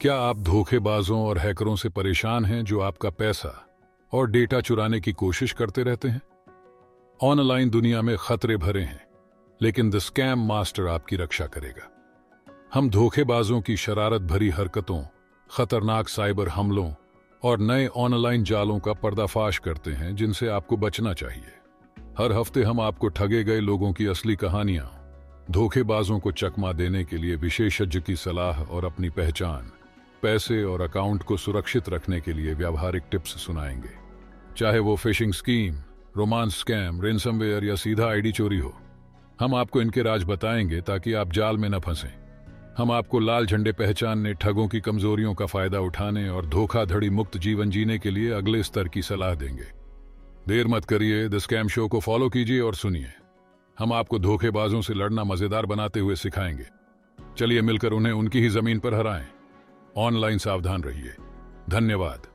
क्या आप धोखेबाजों और हैकरों से परेशान हैं जो आपका पैसा और डेटा चुराने की कोशिश करते रहते हैं? ऑनलाइन दुनिया में खतरे भरे हैं, लेकिन द स्कैम मास्टर आपकी रक्षा करेगा। हम धोखेबाजों की शरारत भरी हरकतों, खतरनाक साइबर हमलों और नए ऑनलाइन जालों का पर्दाफाश करते हैं जिनसे आपको बचना चाहिए। हर हफ़्ते हम आपको ठगे गए लोगों की असली कहानियाँ, धोखेबाजों को चकमा देने के लिए विशेषज्ञ की सलाह और अपनी पहचान पैसे और अकाउंट को सुरक्षित रखने के लिए व्यावहारिक टिप्स सुनाएँगे। चाहे वो phishing scheme, romance scam ransomware या सीधा आईडी चोरी हो। हम आपको इनके राज बताएँगे ताकि आप जाल में न फंसें। हम आपको लाल झंडे पहचानने, ठगों की कमजोरियों का फ़ायदा उठाने और धोखाधड़ी मुक्त जीवन जीने के लिए अगले स्तर की सलाह देंगे। देर मत करिए द स्कैम शो को फॉलो कीजिए और सुनिए। हम आपको धोखेबाजों से लड़ना मज़ेदार बनाते हुए सिखाएँगे। चलिए मिलकर उन्हें उनकी ही ज़मीन पर हराएँ। ऑनलाइन सावधान रहिए। धन्यवाद।